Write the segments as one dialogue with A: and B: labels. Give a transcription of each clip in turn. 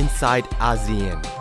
A: inside ASEAN.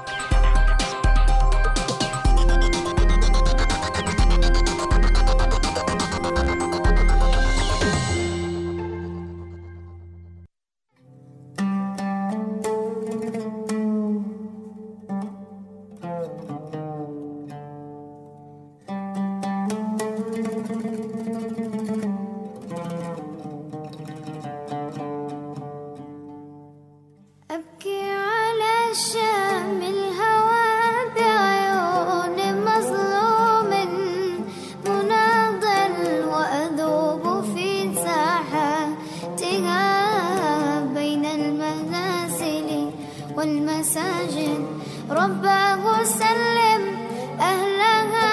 B: والمساجد رباه سلم أهلها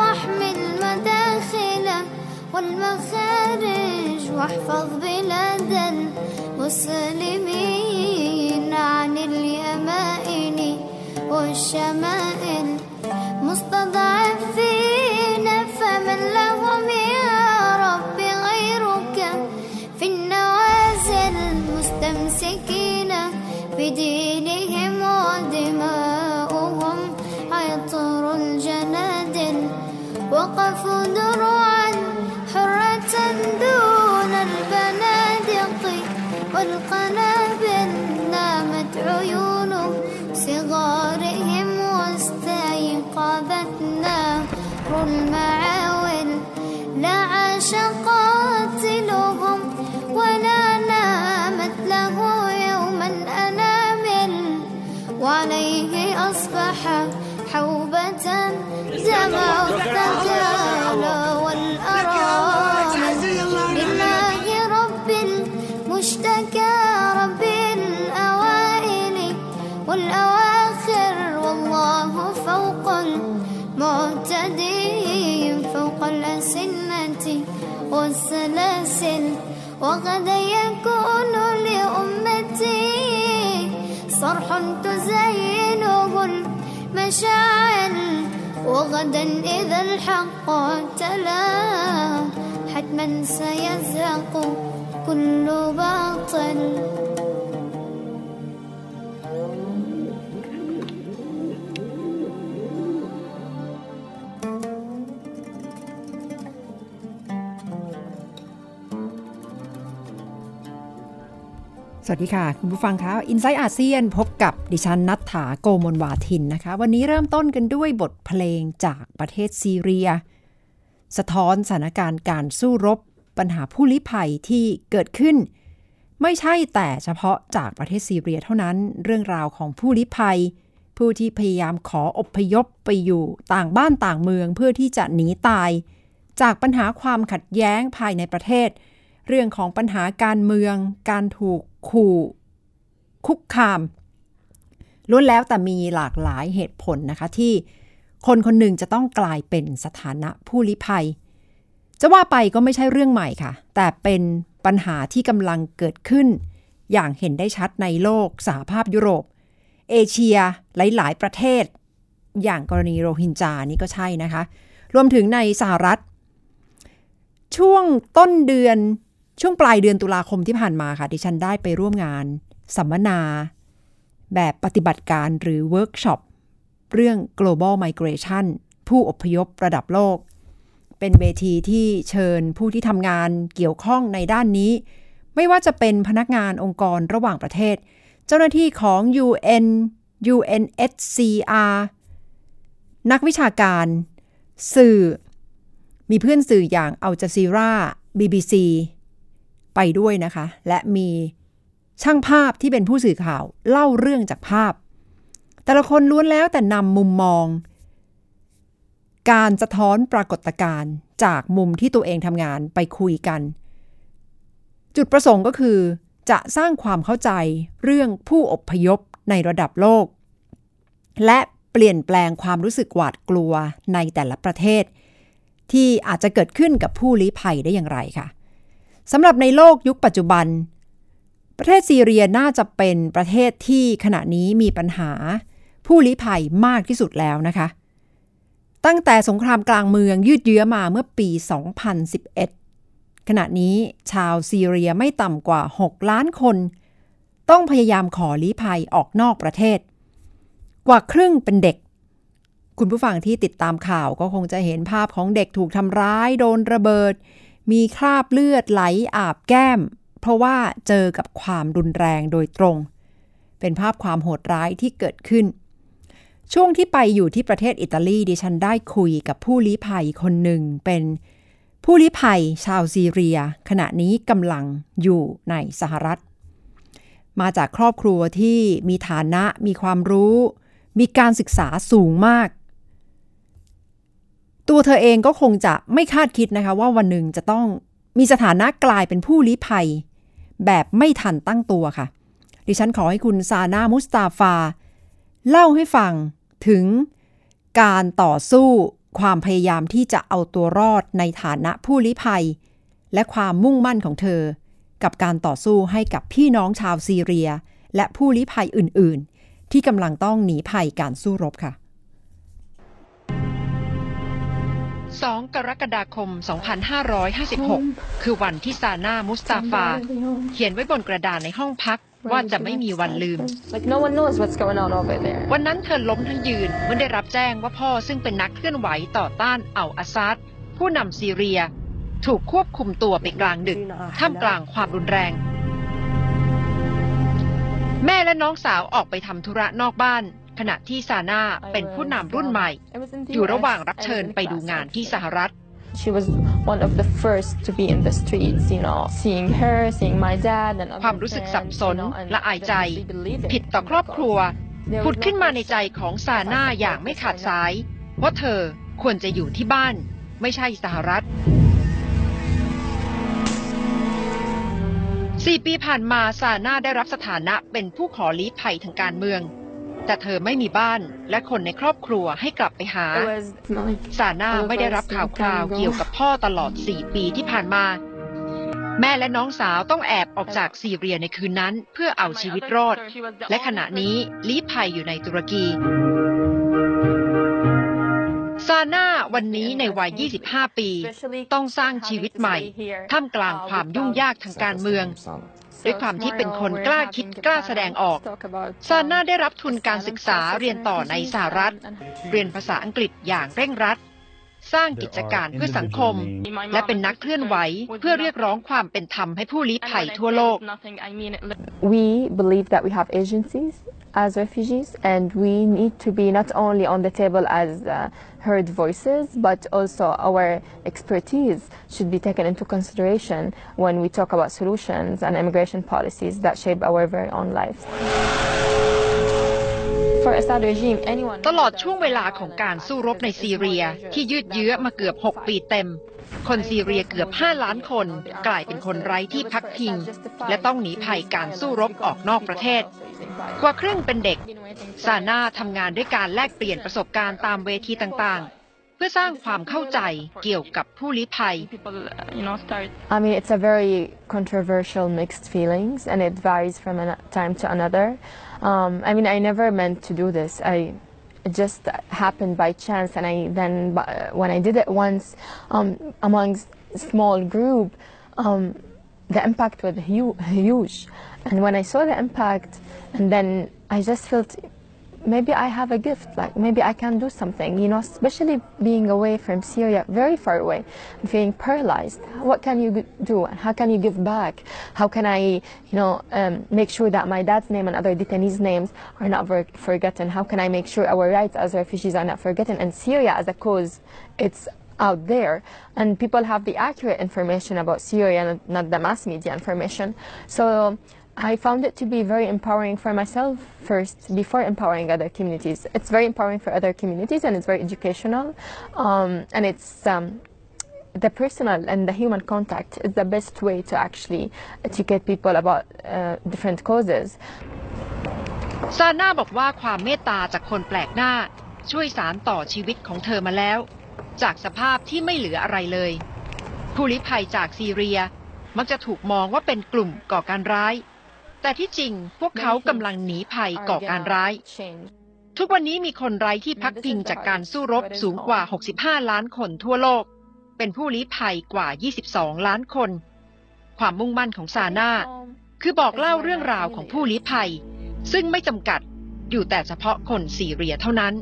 B: واحمل مداخل والمخارج واحفظ بلاد المسلمين عن اليمائن والشمائل. والقنابل نامت عيون صغارهم واستيقظت نار وغدا يكون لأمتي صرح تزينه المشاعل وغدا إذا الحق تلا حتما سيزهق كل باطل.
C: สวัสดีค่ะ คุณผู้ฟังคะ i n s i ซต์อาเซียนพบกับดิฉันนัทถาโกมลวาทินนะคะ วันนี้เริ่มต้นกันด้วยบทเพลงจากประเทศซีเรีย สะท้อนสถานการณ์การสู้รบปัญหาผู้ลี้ภัยที่เกิดขึ้น ไม่ใช่แต่เฉพาะจากประเทศซีเรียเท่านั้น เรื่องราวของผู้ลี้ภัย ผู้ที่พยายามขออพยพไปอยู่ต่างบ้านต่างเมืองเพื่อที่จะหนีตาย จากปัญหาความขัดแย้งภายในประเทศ เรื่องของปัญหาการเมือง การถูกขู่ คุกคามล้วนแล้วแต่มีหลากหลายเหตุผลนะคะที่คนคนหนึ่งจะต้องกลายเป็นสถานะผู้ลี้ภัย จะว่าไปก็ไม่ใช่เรื่องใหม่ค่ะ แต่เป็นปัญหาที่กำลังเกิดขึ้น อย่างเห็นได้ชัดในโลกสหภาพยุโรป เอเชียหลาย ๆ ประเทศ อย่างกรณีโรฮิงญานี่ก็ใช่นะคะ รวมถึงในสหรัฐ ช่วงต้นเดือน ช่วงปลายเดือนตุลาคมที่ผ่านมาค่ะ ดิฉันได้ไปร่วมงาน สัมมนา แบบปฏิบัติการหรือเวิร์กช็อปเรื่อง global migration ผู้อพยพระดับโลก เป็นเวทีที่เชิญผู้ที่ทำงานเกี่ยวข้องในด้านนี้ ไม่ว่าจะเป็นพนักงานองค์กรระหว่างประเทศ เจ้าหน้าที่ของ UN UNHCR นักวิชาการ สื่อ มีเพื่อนสื่ออย่างอัลจซีรา BBC ไปด้วยนะคะ และมีช่างภาพที่เป็นผู้สื่อข่าวเล่าเรื่องจากภาพ แต่ละคนล้วนแล้วแต่นำมุมมอง การสะท้อนปรากฏการณ์จากมุมที่ตัวเองทำงานไปคุยกัน จุดประสงค์ก็คือ จะสร้างความเข้าใจเรื่องผู้อพยพในระดับโลก และเปลี่ยนแปลงความรู้สึกหวาดกลัวในแต่ละประเทศ ที่อาจจะเกิดขึ้นกับผู้ลี้ภัยได้อย่างไรค่ะ สำหรับในโลกยุคปัจจุบัน ประเทศซีเรียน่าจะเป็นประเทศที่ขณะนี้มีปัญหา ผู้ลี้ภัยมากที่สุดแล้วนะคะ ตั้งแต่สงครามกลางเมืองยืดเยื้อมาเมื่อปี 2011 ขณะนี้ชาวซีเรียไม่ต่ำกว่า 6 ล้านคน
D: ต้องพยายามขอลี้ภัยออกนอกประเทศ กว่าครึ่งเป็นเด็กคุณผู้ฟังที่ติดตามข่าวก็คงจะเห็นภาพของเด็กถูกทำร้าย โดนระเบิด มีคราบเลือดไหลอาบแก้ม เพราะว่าเจอกับความรุนแรงโดยตรง เป็นภาพความโหดร้ายที่เกิดขึ้น ช่วงที่ไปอยู่ที่ประเทศอิตาลีดิฉันได้คุยกับผู้ลี้ภัยคนหนึ่งเป็นผู้ลี้ภัยชาวซีเรีย ขณะนี้กำลังอยู่ในสหรัฐ มาจากครอบครัวที่มีฐานะมีความรู้ มีการศึกษาสูงมาก ตัวเธอเองก็คงจะไม่คาดคิดนะคะ ว่าวันหนึ่งจะต้องมีสถานะกลายเป็นผู้ลี้ภัย แบบไม่ทันตั้งตัวค่ะ ดิฉันขอให้คุณซานามุสตาฟา เล่าให้ฟังถึงการต่อสู้ความพยายามที่จะเอาตัวรอดในฐานะผู้ลี้ภัย และความมุ่งมั่นของเธอ กับการต่อสู้ให้กับพี่น้องชาวซีเรีย และผู้ลี้ภัยอื่น ๆ ที่กำลังต้องหนีภัยการสู้รบค่ะ
C: 2 กรกฎาคม 2556 คือวันที่ซาน่ามุสตาฟา เขียนไว้บนกระดาษในห้องพักว่าจะไม่มีวันลืม
E: Like no one knows what's going on over there.
C: วันนั้นเธอล้มทั้งยืนเมื่อได้รับแจ้งว่าพ่อซึ่งเป็นนักเคลื่อนไหวต่อต้านอัลอาซาดผู้นำซีเรีย ถูกควบคุมตัวไปกลางดึก ท่ามกลางความรุนแรง แม่และน้องสาวออกไปทำธุระนอกบ้าน ขณะที่ซาน่าเป็นผู้นำรุ่นใหม่
E: I was in the
C: อยู่
E: US.
C: ระหว่างรับ
E: I
C: เชิญ
E: was in
C: ไปดู
E: class.
C: งานที่สหรัฐ
E: She was one of the first to be in the streets, you know, seeing her, seeing my dad and other
C: ความรู้สึกสับ
E: friends,
C: ส
E: you
C: น
E: know, and
C: และอายใจ
E: they didn't believe it
C: ผิดต่อครอบครัว
E: because there
C: ผุด
E: was no
C: ขึ้นมาใน
E: person
C: ใจของซาน่าอย่างไม่ขาดสาย ว่าเธอควรจะอยู่ที่บ้าน ไม่ใช่สหรัฐสี่ปีผ่านมาซาน่าได้รับสถานะเป็นผู้ขอลี้ภัยทางการเมือง แต่เธอไม่มีบ้านและคนในครอบครัวให้กลับไปหา
E: It was not like
C: ซาน่าไม่ได้รับข่าวคราวเกี่ยวกับพ่อตลอด 4 ปีที่ผ่านมา แม่และน้องสาวต้องแอบออกจากซีเรียในคืนนั้นเพื่อเอาชีวิตรอด และขณะนี้ลี้ภัยอยู่ในตุรกี ซาน่าวันนี้ในวัย 25 ปี ต้องสร้างชีวิตใหม่ ท่ามกลางความยุ่งยากทางการเมือง ด้วยความที่เป็นคนกล้าคิดกล้าแสดงออก ซาน่าได้รับทุนการศึกษาเรียนต่อในสหรัฐ เรียนภาษาอังกฤษอย่างเร่งรัด สร้างกิจการเพื่อสังคม และเป็นนักเคลื่อนไหว เพื่อเรียกร้องความเป็นธรรมให้ผู้ลี้ภัยทั่วโลก
E: We believe that we have agencies as refugees, and we need to be not only on the table as uh, heard voices, but also our expertise should be taken into consideration when we talk about solutions and immigration policies that shape our very own lives.
C: ตลอดช่วงเวลาของการสู้รบในซีเรียที่ยืดเยื้อมาเกือบ 6 ปีเต็ม คนซีเรียเกือบ 5 ล้านคนกลายเป็นคนไร้ที่พักพิง และต้องหนีภัยการสู้รบออกนอกประเทศ กว่าครึ่งเป็นเด็ก ซาน่าทำงานด้วยการแลกเปลี่ยนประสบการณ์ตามเวทีต่างๆ เพื่อสร้างความเข้าใจเกี่ยวกับผู้ลี้ภัย
E: I mean, it's a very controversial mixed feelings, and it varies from a time to another. Um, I mean, I never meant to do this. I it just happened by chance, and I then bu- when I did it once um, among s- small group, um, the impact was hu- huge. And when I saw the impact, and then I just felt maybe I have a gift, like maybe I can do something, you know, especially being away from Syria, very far away, feeling paralyzed. What can you do? And how can you give back? How can I, you know, um, make sure that my dad's name and other detainees' names are not forgotten? How can I make sure our rights as refugees are not forgotten? And Syria as a cause, it's out there and people have the accurate information about Syria, not the mass media information. So I found it to be very empowering for myself first before empowering other communities. It's very empowering for other communities and it's very educational. Um, and it's um, the personal and the human contact is the best way to actually educate people about uh, different causes.
C: ซาน่าบอกว่าความเมตตาจากคนแปลกหน้า ช่วยสารต่อชีวิตของเธอมาแล้ว จากสภาพที่ไม่เหลืออะไรเลย ผู้ลี้ภัยจากซีเรีย มักจะถูกมองว่าเป็นกลุ่มก่อการร้าย แต่ที่จริงพวกเขากำลังหนีภัยก่อการร้าย
E: Change.
C: ทุกวันนี้มีคนไร้ที่พักพิงจากการสู้รบสูงกว่า 65 ล้านคนทั่วโลก เป็นผู้ลี้ภัยกว่า 22 ล้านคน ความมุ่งมั่นของซาน่า
A: คือบอกเล่าเรื่องราวของผู้ลี้ภัย ซึ่งไม่จำกัดอยู่แต่เฉพาะคนซีเรียเท่านั้น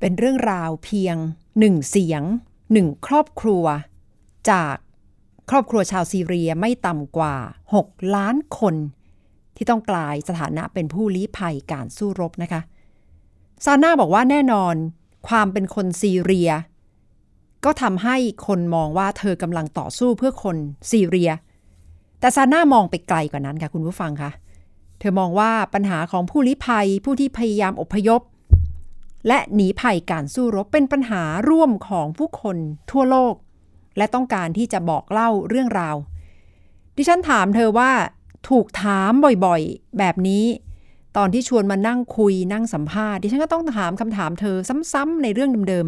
C: เป็นเรื่องราวเพียงหนึ่งเสียงหนึ่งครอบครัว จาก ครอบครัวชาวซีเรียไม่ต่ำกว่า 6 ล้านคน ที่ต้องกลายสถานะเป็นผู้ลี้ภัยการสู้รบนะคะซาน่าบอกว่าแน่นอนความเป็นคนซีเรีย ก็ทำให้คนมองว่าเธอกำลังต่อสู้เพื่อคนซีเรีย แต่ซาน่ามองไปไกลกว่านั้นค่ะคุณผู้ฟังคะเธอมองว่าปัญหาของผู้ลี้ภัยผู้ที่พยายามอพยพ และหนีภัยการสู้รบเป็นปัญหาร่วมของผู้คนทั่วโลก และต้องการที่จะบอกเล่าเรื่องราว ดิฉันถามเธอว่าถูกถามบ่อยๆ แบบนี้ ตอนที่ชวนมานั่งคุยนั่งสัมภาษณ์ดิฉันก็ต้องถามคำถามเธอซ้ำๆในเรื่องเดิม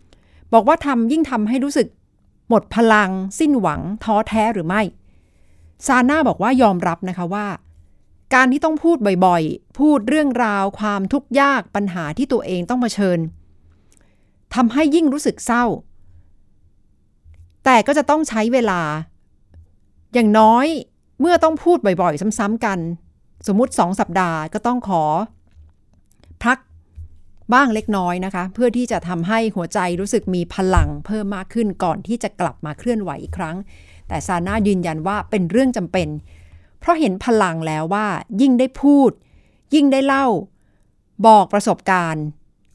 C: ๆ บอกว่าทำยิ่งทำให้รู้สึก หมดพลัง สิ้นหวัง ท้อแท้หรือไม่ซาน่าบอกว่ายอมรับนะคะว่า การที่ต้องพูดบ่อยๆ พูดเรื่องราวความทุกข์ยากปัญหาที่ตัวเองต้องเผชิญทำให้ยิ่งรู้สึกเศร้า แต่ก็จะต้องใช้เวลา อย่างน้อยเมื่อต้องพูดบ่อยๆ ซ้ำๆกัน สมมุติสองสัปดาห์ก็ต้องขอ พักบ้างเล็กน้อยนะคะ เพื่อที่จะทำให้หัวใจรู้สึกมีพลังเพิ่มมากขึ้นก่อนที่จะกลับมาเคลื่อนไหวอีกครั้ง แต่ซาน่ายืนยันว่าเป็นเรื่องจำเป็น เพราะเห็นพลังแล้วว่า ยิ่งได้พูด ยิ่งได้เล่า บอกประสบการณ์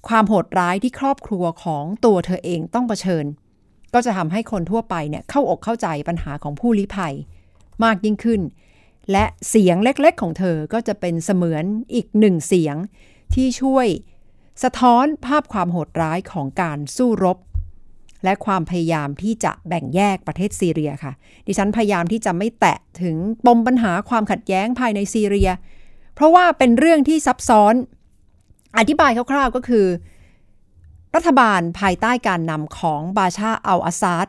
C: ความโหดร้ายที่ครอบครัวของตัวเธอเองต้องเผชิญ ก็จะทำให้คนทั่วไปเนี่ยเข้าอกเข้าใจปัญหาของผู้ลี้ภัย มากยิ่งขึ้น และเสียงเล็กๆของเธอก็จะเป็นเสมือนอีกหนึ่งเสียงที่ช่วยสะท้อนภาพความโหดร้ายของการสู้รบ และความพยายามที่จะแบ่งแยกประเทศซีเรียค่ะ ดิฉันพยายามที่จะไม่แตะถึงปมปัญหาความขัดแย้งภายในซีเรีย เพราะว่าเป็นเรื่องที่ซับซ้อน อธิบายคร่าวๆก็คือ รัฐบาลภายใต้การนำของบาชาอัลอาซาด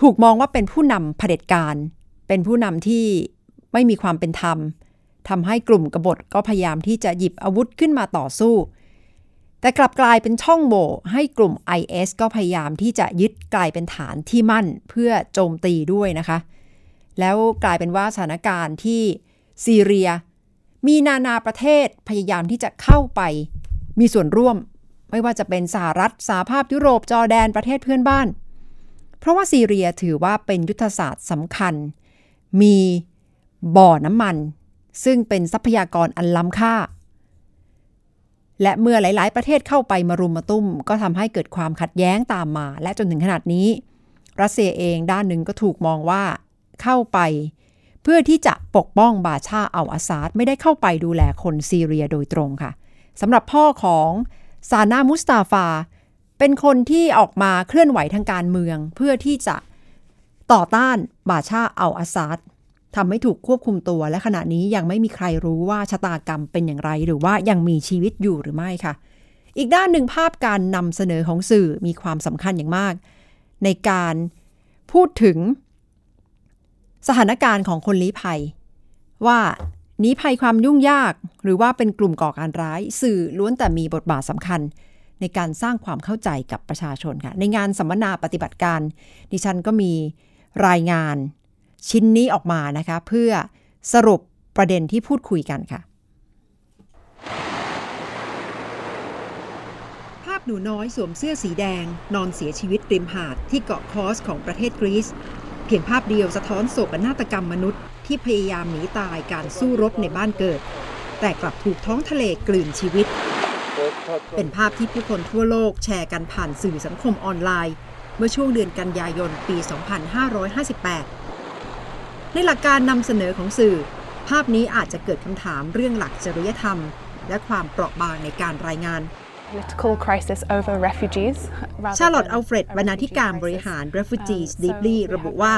C: ถูกมองว่าเป็นผู้นำเผด็จการ เป็นผู้นำที่ไม่มีความเป็นธรรมทำให้กลุ่มกบฏก็พยายามที่จะหยิบอาวุธขึ้นมาต่อสู้ แต่กลับกลายเป็นช่องโหว่ให้กลุ่ม IS ก็พยายามที่จะยึดกลายเป็นฐานที่มั่นเพื่อโจมตีด้วยนะคะ แล้วกลายเป็นว่าสถานการณ์ที่ซีเรีย มีนานาประเทศพยายามที่จะเข้าไปมีส่วนร่วม ไม่ว่าจะเป็นสหรัฐสหภาพยุโรปจอร์แดนประเทศเพื่อนบ้าน เพราะว่าซีเรียถือว่าเป็นยุทธศาสตร์สำคัญ มีบ่อน้ำมัน ซึ่งเป็นทรัพยากรอันล้ำค่า และเมื่อหลาย ๆ ประเทศเข้าไปมารุมมาตุ้ม ก็ทำให้เกิดความขัดแย้งตามมา และจนถึงขนาดนี้ รัสเซียเองด้านหนึ่งก็ถูกมองว่าเข้าไปเพื่อที่จะปกป้องบาชาอัลอาซาดไม่ได้เข้าไปดูแลคนซีเรียโดยตรงค่ะสำหรับพ่อของ ซานามุสตาฟา เป็นคนที่ออกมาเคลื่อนไหวทางการเมือง เพื่อที่จะต่อต้านบาชาอัลอาซาดทำให้ถูกควบคุมตัว และขณะนี้ยังไม่มีใครรู้ว่าชะตากรรมเป็นอย่างไร หรือว่ายังมีชีวิตอยู่หรือไม่ค่ะ อีกด้านหนึ่งภาพการนำเสนอของสื่อมีความสำคัญอย่างมาก ในการพูดถึงสถานการณ์ของคนลี้ภัย ว่า หนีภัยความยุ่งยาก หรือว่าเป็นกลุ่มก่อการร้าย สื่อล้วนแต่มีบทบาทสำคัญ ในการสร้างความเข้าใจกับประชาชนค่ะ ในงานสัมมนาปฏิบัติการ ดิฉันก็มีรายงานชิ้นนี้ออกมานะคะ เพื่อสรุปประเด็นที่พูดคุยกันค่ะ ภาพหนูน้อยสวมเสื้อสีแดง นอนเสียชีวิตริมหาดที่เกาะคอสของประเทศกรีซเพียงภาพเดียวสะท้อนโศกนาฏกรรมมนุษย์ ที่พยายามหนีตายการสู้รบในบ้านเกิด แต่กลับถูกท้องทะเลกลืนชีวิต เป็นภาพที่ผู้คนทั่วโลกแชร์กันผ่านสื่อสังคมออนไลน์ เมื่อช่วงเดือนกันยายนปี 2558 ในหลักการนำเสนอของสื่อ ภาพนี้อาจจะเกิดคำถามเรื่องหลักจริยธรรม และความเปราะบางในการรายงาน
F: political crisis over refugees
C: ชาร์ลอตอัลเฟรดบรรณาธิการบริหาร Refugees Deeply ระบุว่า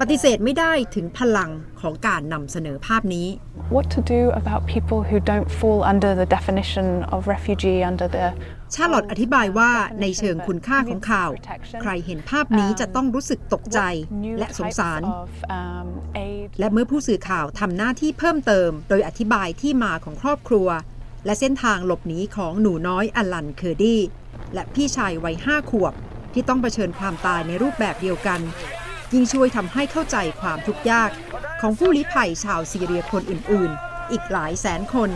C: ปฏิเสธไม่ได้ถึงพลังของการนำเสนอภาพนี้
F: What to do about people who don't fall under the definition of refugee under the
C: ชาร์ลอตอธิบายว่าในเชิงคุณค่าของข่าว ใครเห็นภาพนี้จะต้องรู้สึกตกใจและสงสาร และเมื่อผู้สื่อข่าวทำหน้าที่เพิ่มเติม โดยอธิบายที่มาของครอบครัว และเส้นทางหลบหนีของหนูน้อยอลันเคอร์ดี้และพี่ชายวัยห้าขวบ ที่ต้องเผชิญความตายในรูปแบบเดียวกัน ยิ่งช่วยทำให้เข้าใจความทุกข์ยาก ของผู้ลี้ภัยชาวซีเรียคนอื่น ๆ อีกหลายแสนคน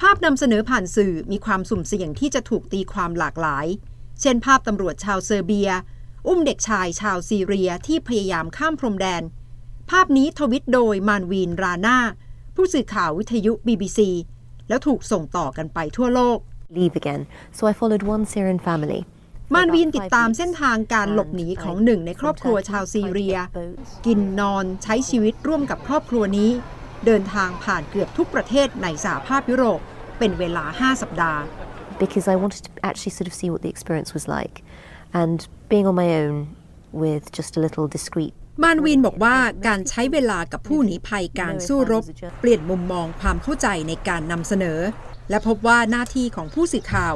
C: ภาพนำเสนอผ่านสื่อมีความสุ่มเสี่ยงที่จะถูกตีความหลากหลาย เช่น ภาพตำรวจชาวเซอร์เบีย อุ้มเด็กชายชาวซีเรียที่พยายามข้ามพรมแดน ภาพนี้ทวิตโดยมานวีนราน่า ผู้สื่อข่าววิทยุ BBC แล้วถูกส่งต่อกันไปทั่วโลก
G: leave again. So I followed one Syrian family.
C: มานวีนติดตามเส้นทางการหลบหนีของหนึ่งในครอบครัวชาวซีเรีย กินนอนใช้ชีวิตร่วมกับครอบครัวนี้ เดินทางผ่านเกือบทุกประเทศในสหภาพยุโรป เป็นเวลา 5 สัปดาห์
G: because I wanted to actually sort of see what the experience was like. And being on my own with just a little discreet
C: มานวีนบอกว่าการใช้เวลากับผู้หนีภัยการสู้รบ เปลี่ยนมุมมองความเข้าใจในการนำเสนอ และพบว่าหน้าที่ของผู้สื่อข่าว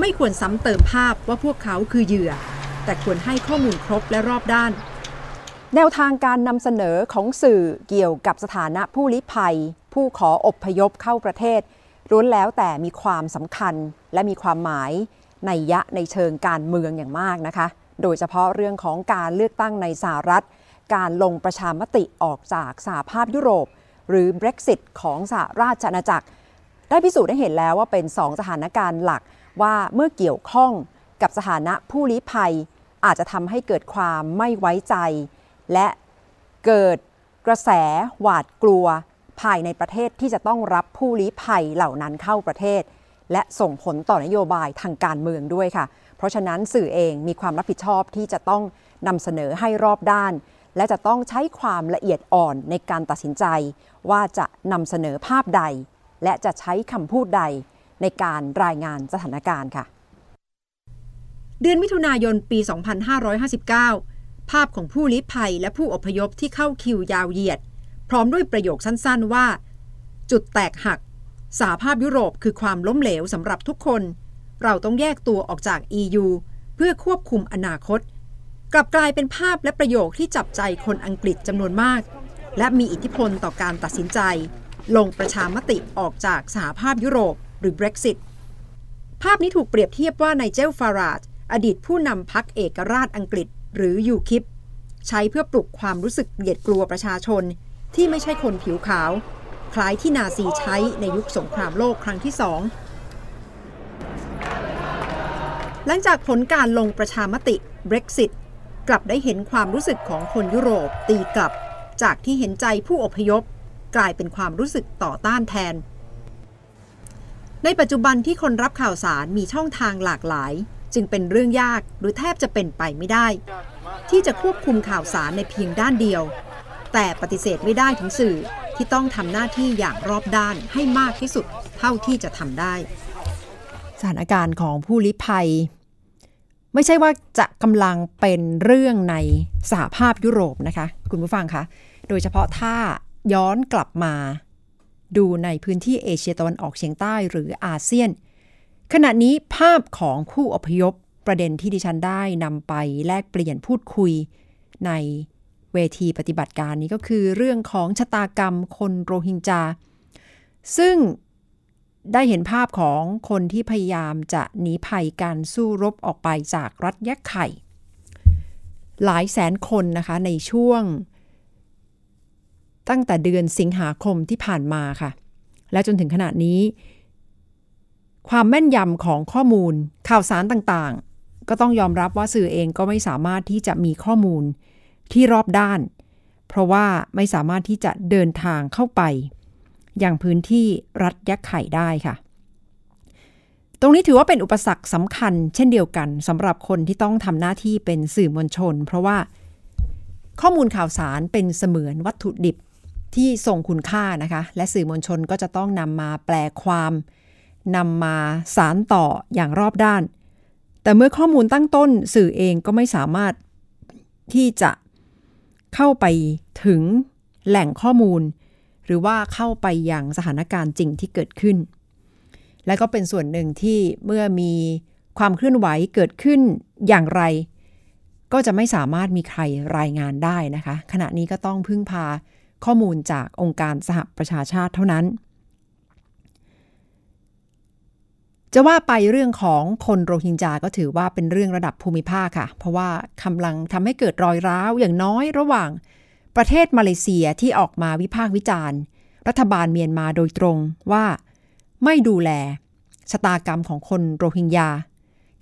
C: ไม่ควรซ้ำเติมภาพว่าพวกเขาคือเหยื่อ แต่ควรให้ข้อมูลครบและรอบด้าน แนวทางการนำเสนอของสื่อเกี่ยวกับสถานะผู้ลี้ภัย ผู้ขออบพยพเข้าประเทศล้วนแล้วแต่มีความสำคัญและมีความหมายในยะในเชิงการเมืองอย่างมากนะคะ โดยเฉพาะเรื่องของการเลือกตั้งในสหรัฐ การลงประชามติออกจากสหภาพยุโรป หรือ Brexit ของสหราชอาณาจักร ได้พิสูจน์ได้เห็นแล้วว่าเป็นสองสถานการณ์หลักว่าเมื่อเกี่ยวข้องกับสถานะผู้ลี้ภัย อาจจะทำให้เกิดความไม่ไว้ใจ และเกิดกระแสหวาดกลัว ภายในประเทศที่จะต้องรับผู้ลี้ภัยเหล่านั้นเข้าประเทศ และส่งผลต่อนโยบายทางการเมืองด้วยค่ะ เพราะฉะนั้นสื่อเองมีความรับผิดชอบที่จะต้องนำเสนอให้รอบด้าน และจะต้องใช้ความละเอียดอ่อนในการตัดสินใจ ว่าจะนำเสนอภาพใด และจะใช้คำพูดใดในการรายงานสถานการณ์ค่ะ เดือนมิถุนายนปี 2559 ภาพของผู้ลี้ภัยและผู้อพยพที่เข้าคิวยาวเหยียด พร้อมด้วยประโยคสั้นๆว่า จุดแตกหัก สาภาพยุโรปคือความล้มเหลวสำหรับทุกคน เราต้องแยกตัวออกจาก EU เพื่อควบคุมอนาคต กลับกลายเป็นภาพและประโยคที่จับใจคนอังกฤษจำนวนมาก และมีอิทธิพลต่อการตัดสินใจ ลงประชามติออกจากสหภาพยุโรปหรือ Brexit ภาพนี้ถูกเปรียบเทียบว่าในเจลฟาราดอดีตผู้นำพรรคเอกราชอังกฤษ หรือยูคิปใช้เพื่อปลุกความรู้สึกเกลียดกลัวประชาชน ที่ไม่ใช่คนผิวขาว คล้ายที่นาซีใช้ในยุคสงครามโลกครั้งที่สองหลังจากผลการลงประชามติ Brexit กลับได้เห็นความรู้สึกของคนยุโรปตีกลับ จากที่เห็นใจผู้อพยพ กลายเป็นความรู้สึกต่อต้านแทน ในปัจจุบันที่คนรับข่าวสารมีช่องทางหลากหลาย จึงเป็นเรื่องยากหรือแทบจะเป็นไปไม่ได้ ที่จะควบคุมข่าวสารในเพียงด้านเดียว แต่ปฏิเสธไม่ได้ถึงสื่อที่ต้องทำหน้าที่อย่างรอบด้านให้มากที่สุดเท่าที่จะทำได้ สถานการณ์ของผู้ลี้ภัย ไม่ใช่ว่าจะกำลังเป็นเรื่องในสหภาพยุโรปนะคะ คุณผู้ฟังคะ โดยเฉพาะถ้าย้อนกลับมาดูในพื้นที่เอเชียตะวันออกเฉียงใต้หรืออาเซียน ขณะนี้ภาพของผู้อพยพประเด็นที่ดิฉันได้นำไปแลกเปลี่ยนพูดคุยในเวทีปฏิบัติการนี้ก็คือเรื่องของชะตากรรมคนโรฮิงญาซึ่ง ได้เห็นภาพของคนที่พยายามจะหนีภัยการสู้รบออกไปจากรัฐยะไข่ หลายแสนคนนะคะในช่วง ตั้งแต่เดือนสิงหาคมที่ผ่านมาค่ะ และจนถึงขณะนี้ ความแม่นยำของข้อมูลข่าวสารต่างๆ ก็ต้องยอมรับว่าสื่อเองก็ไม่สามารถที่จะมีข้อมูลที่รอบด้าน เพราะว่าไม่สามารถที่จะเดินทางเข้าไป อย่างพื้นที่รัฐยักไข่ได้ค่ะ ตรงนี้ถือว่าเป็นอุปสรรคสำคัญ เช่นเดียวกันสำหรับคนที่ต้องทำหน้าที่เป็นสื่อมวลชน เพราะว่าข้อมูลข่าวสารเป็นเสมือนวัตถุดิบที่ทรงคุณค่านะคะ และสื่อมวลชนก็จะต้องนำมาแปลความนำมาสารต่ออย่างรอบด้าน แต่เมื่อข้อมูลตั้งต้นสื่อเองก็ไม่สามารถที่จะเข้าไปถึงแหล่งข้อมูล หรือว่าเข้าไปยังสถานการณ์จริงที่เกิดขึ้น และก็เป็นส่วนหนึ่งที่เมื่อมีความเคลื่อนไหวเกิดขึ้นอย่างไร ก็จะไม่สามารถมีใครรายงานได้นะคะ ขณะนี้ก็ต้องพึ่งพาข้อมูลจากองค์การสหประชาชาติเท่านั้น จะว่าไปเรื่องของคนโรฮิงญาก็ถือว่าเป็นเรื่องระดับภูมิภาคค่ะ เพราะว่ากำลังทำให้เกิดรอยร้าวอย่างน้อยระหว่าง ประเทศมาเลเซียที่ออกมาวิพากษ์วิจารณ์ รัฐบาลเมียนมาโดยตรงว่าไม่ดูแลชะตากรรมของคนโรฮิงญา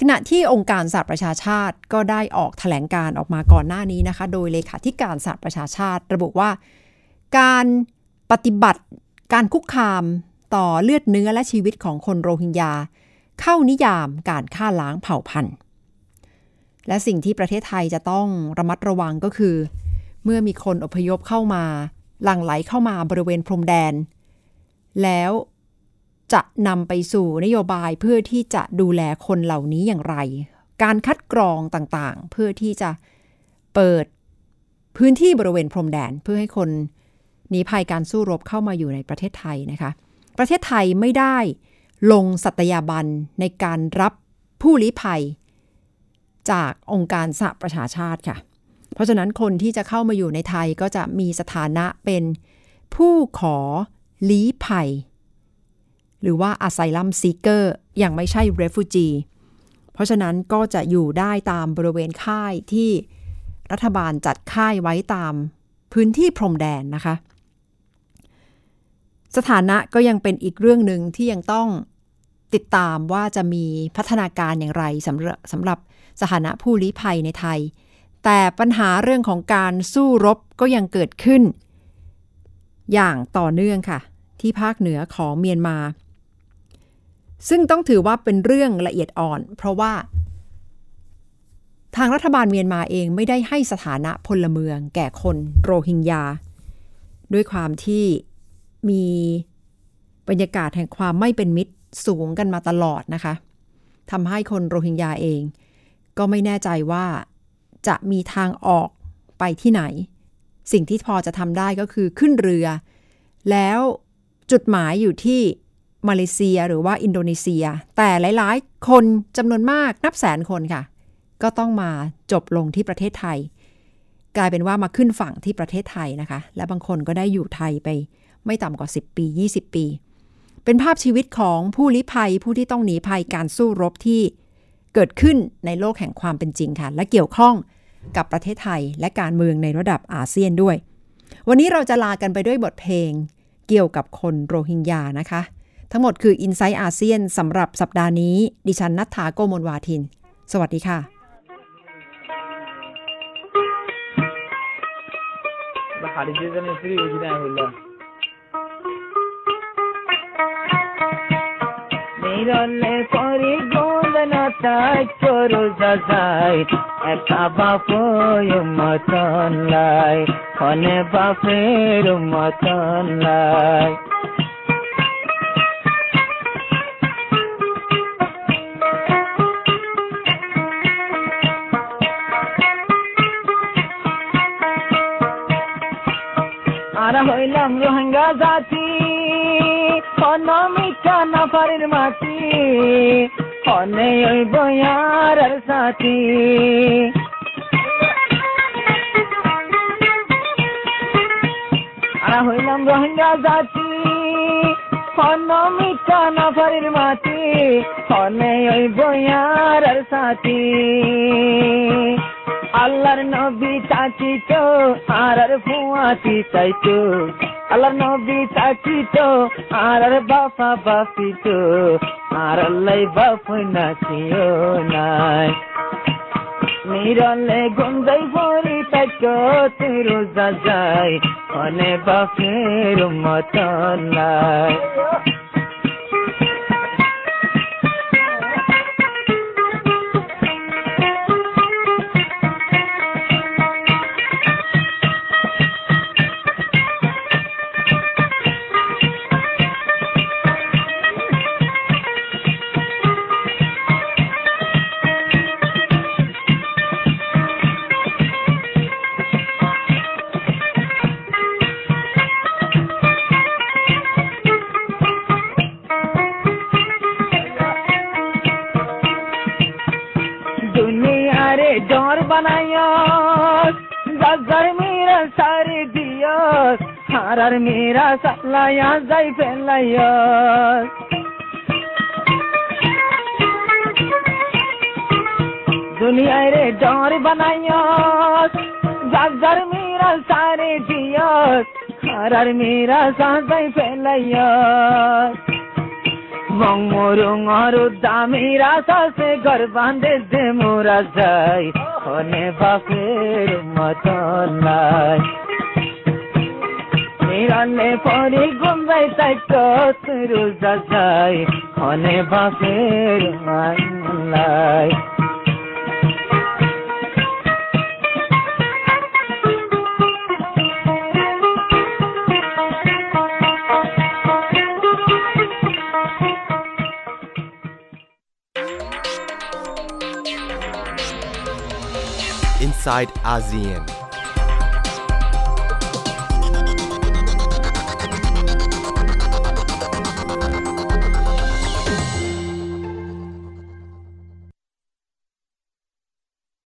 C: ขณะที่องค์การสหประชาชาติก็ได้ออกถแถลงการออกมาก่อนหน้านี้นะคะ โดยเลขาธิการสหประชาชาติ ระบุว่า การปฏิบัติการคุกคามต่อเลือดเนื้อและชีวิตของคนโรฮิงญา เข้านิยามการฆ่าล้างเผ่าพันธุ์ และสิ่งที่ประเทศไทยจะต้องระมัดระวังก็คือ เมื่อมีคนอพยพเข้ามา หลั่งไหลเข้ามาบริเวณพรมแดน แล้วจะนำไปสู่นโยบายเพื่อที่จะดูแลคนเหล่านี้อย่างไร การคัดกรองต่างๆ เพื่อที่จะเปิดพื้นที่บริเวณพรมแดนเพื่อให้คนหนีภัยการสู้รบเข้ามาอยู่ในประเทศไทยนะคะ ประเทศไทยไม่ได้ลงสัตยาบันในการรับผู้ลี้ภัย จากองค์การสหประชาชาติค่ะ เพราะฉะนั้นคนที่จะเข้ามาอยู่ในไทยก็จะมีสถานะเป็นผู้ขอลี้ภัย หรือว่า asylum seeker ยังไม่ใช่ refugee เพราะฉะนั้นก็จะอยู่ได้ตามบริเวณค่ายที่รัฐบาลจัดค่ายไว้ตามพื้นที่พรมแดนนะคะ สถานะก็ยังเป็นอีกเรื่องหนึ่งที่ยังต้องติดตามว่าจะมีพัฒนาการอย่างไรสำหรับสำหรับสถานะผู้ลี้ภัยในไทย แต่ปัญหาเรื่องของการสู้รบก็ยังเกิดขึ้น อย่างต่อเนื่องค่ะ ที่ภาคเหนือของเมียนมา ซึ่งต้องถือว่าเป็นเรื่องละเอียดอ่อน เพราะว่า ทางรัฐบาลเมียนมาเองไม่ได้ให้สถานะพลเมืองแก่คนโรฮิงญา ด้วยความที่มีบรรยากาศแห่งความไม่เป็นมิตรสูงกันมาตลอดนะคะทำให้คนโรฮิงญาเอง ก็ไม่แน่ใจว่า จะมีทางออกไปที่ไหน สิ่งที่พอจะทำได้ก็คือขึ้นเรือ แล้วจุดหมายอยู่ที่มาเลเซียหรือว่าอินโดนีเซีย แต่หลาย ๆ คนจำนวนมากนับแสนคนค่ะ ก็ต้องมาจบลงที่ประเทศไทย กลายเป็นว่ามาขึ้นฝั่งที่ประเทศไทยนะคะ และบางคนก็ได้อยู่ไทยไปไม่ต่ำกว่า 10 ปี 20 ปี เป็นภาพชีวิตของผู้ลี้ภัยผู้ที่ต้องหนีภัยการสู้รบที่เกิดขึ้นในโลกแห่งความเป็นจริงค่ะ และเกี่ยวข้อง กับประเทศไทยและการเมืองในระดับอาเซียนด้วย วันนี้เราจะลากันไปด้วยบทเพลง เกี่ยวกับคนโรฮิงญานะคะ ทั้งหมดคือ i n s i ซต์อาเซียนสำหรับสัปดาห์นี้ ดิฉันนัทธาโกโมลวาทิน สวัสดีค่ะ
H: خارجی زمین وجود الله میران فاری گوندنا বাপয় মতন লাই কনে বাপের মতন লাই আর হইলাম রোহিঙ্গা জাতি অনমিকা নাফারের মাটি। অনে ওই বয়ার সাথী আর হইলাম রোহিঙ্গা জাতি। অনমিকা নাফারের মাটি। অনে ওই বয়ার সাথী। আল্লাহর নবী চাচি তো আর ফুয়াতি চাইতো। আল্লাহর নবী চাচি আর আর বাপা বাপিত। আর আল্লাহ বাপ নাচিও নাই। নিরলে গন্ধাই ভরি তাক তুই রোজা যায়, অনে বাপের মতন নাই। तर मेरा सपना यहाँ जाई zayfelayar दुनिया रे डर बनायस जागर मेरा सारे जियस हरर मेरा सादै फैलयस मंग मोरुंग और दामेरा सासे घर बांधे दे मोरा जाई, होने बापेर मतलाई নিরালে পরি গুমরাই তাই কতরু যাই হনে বাপের মানলাই
I: inside ASEAN.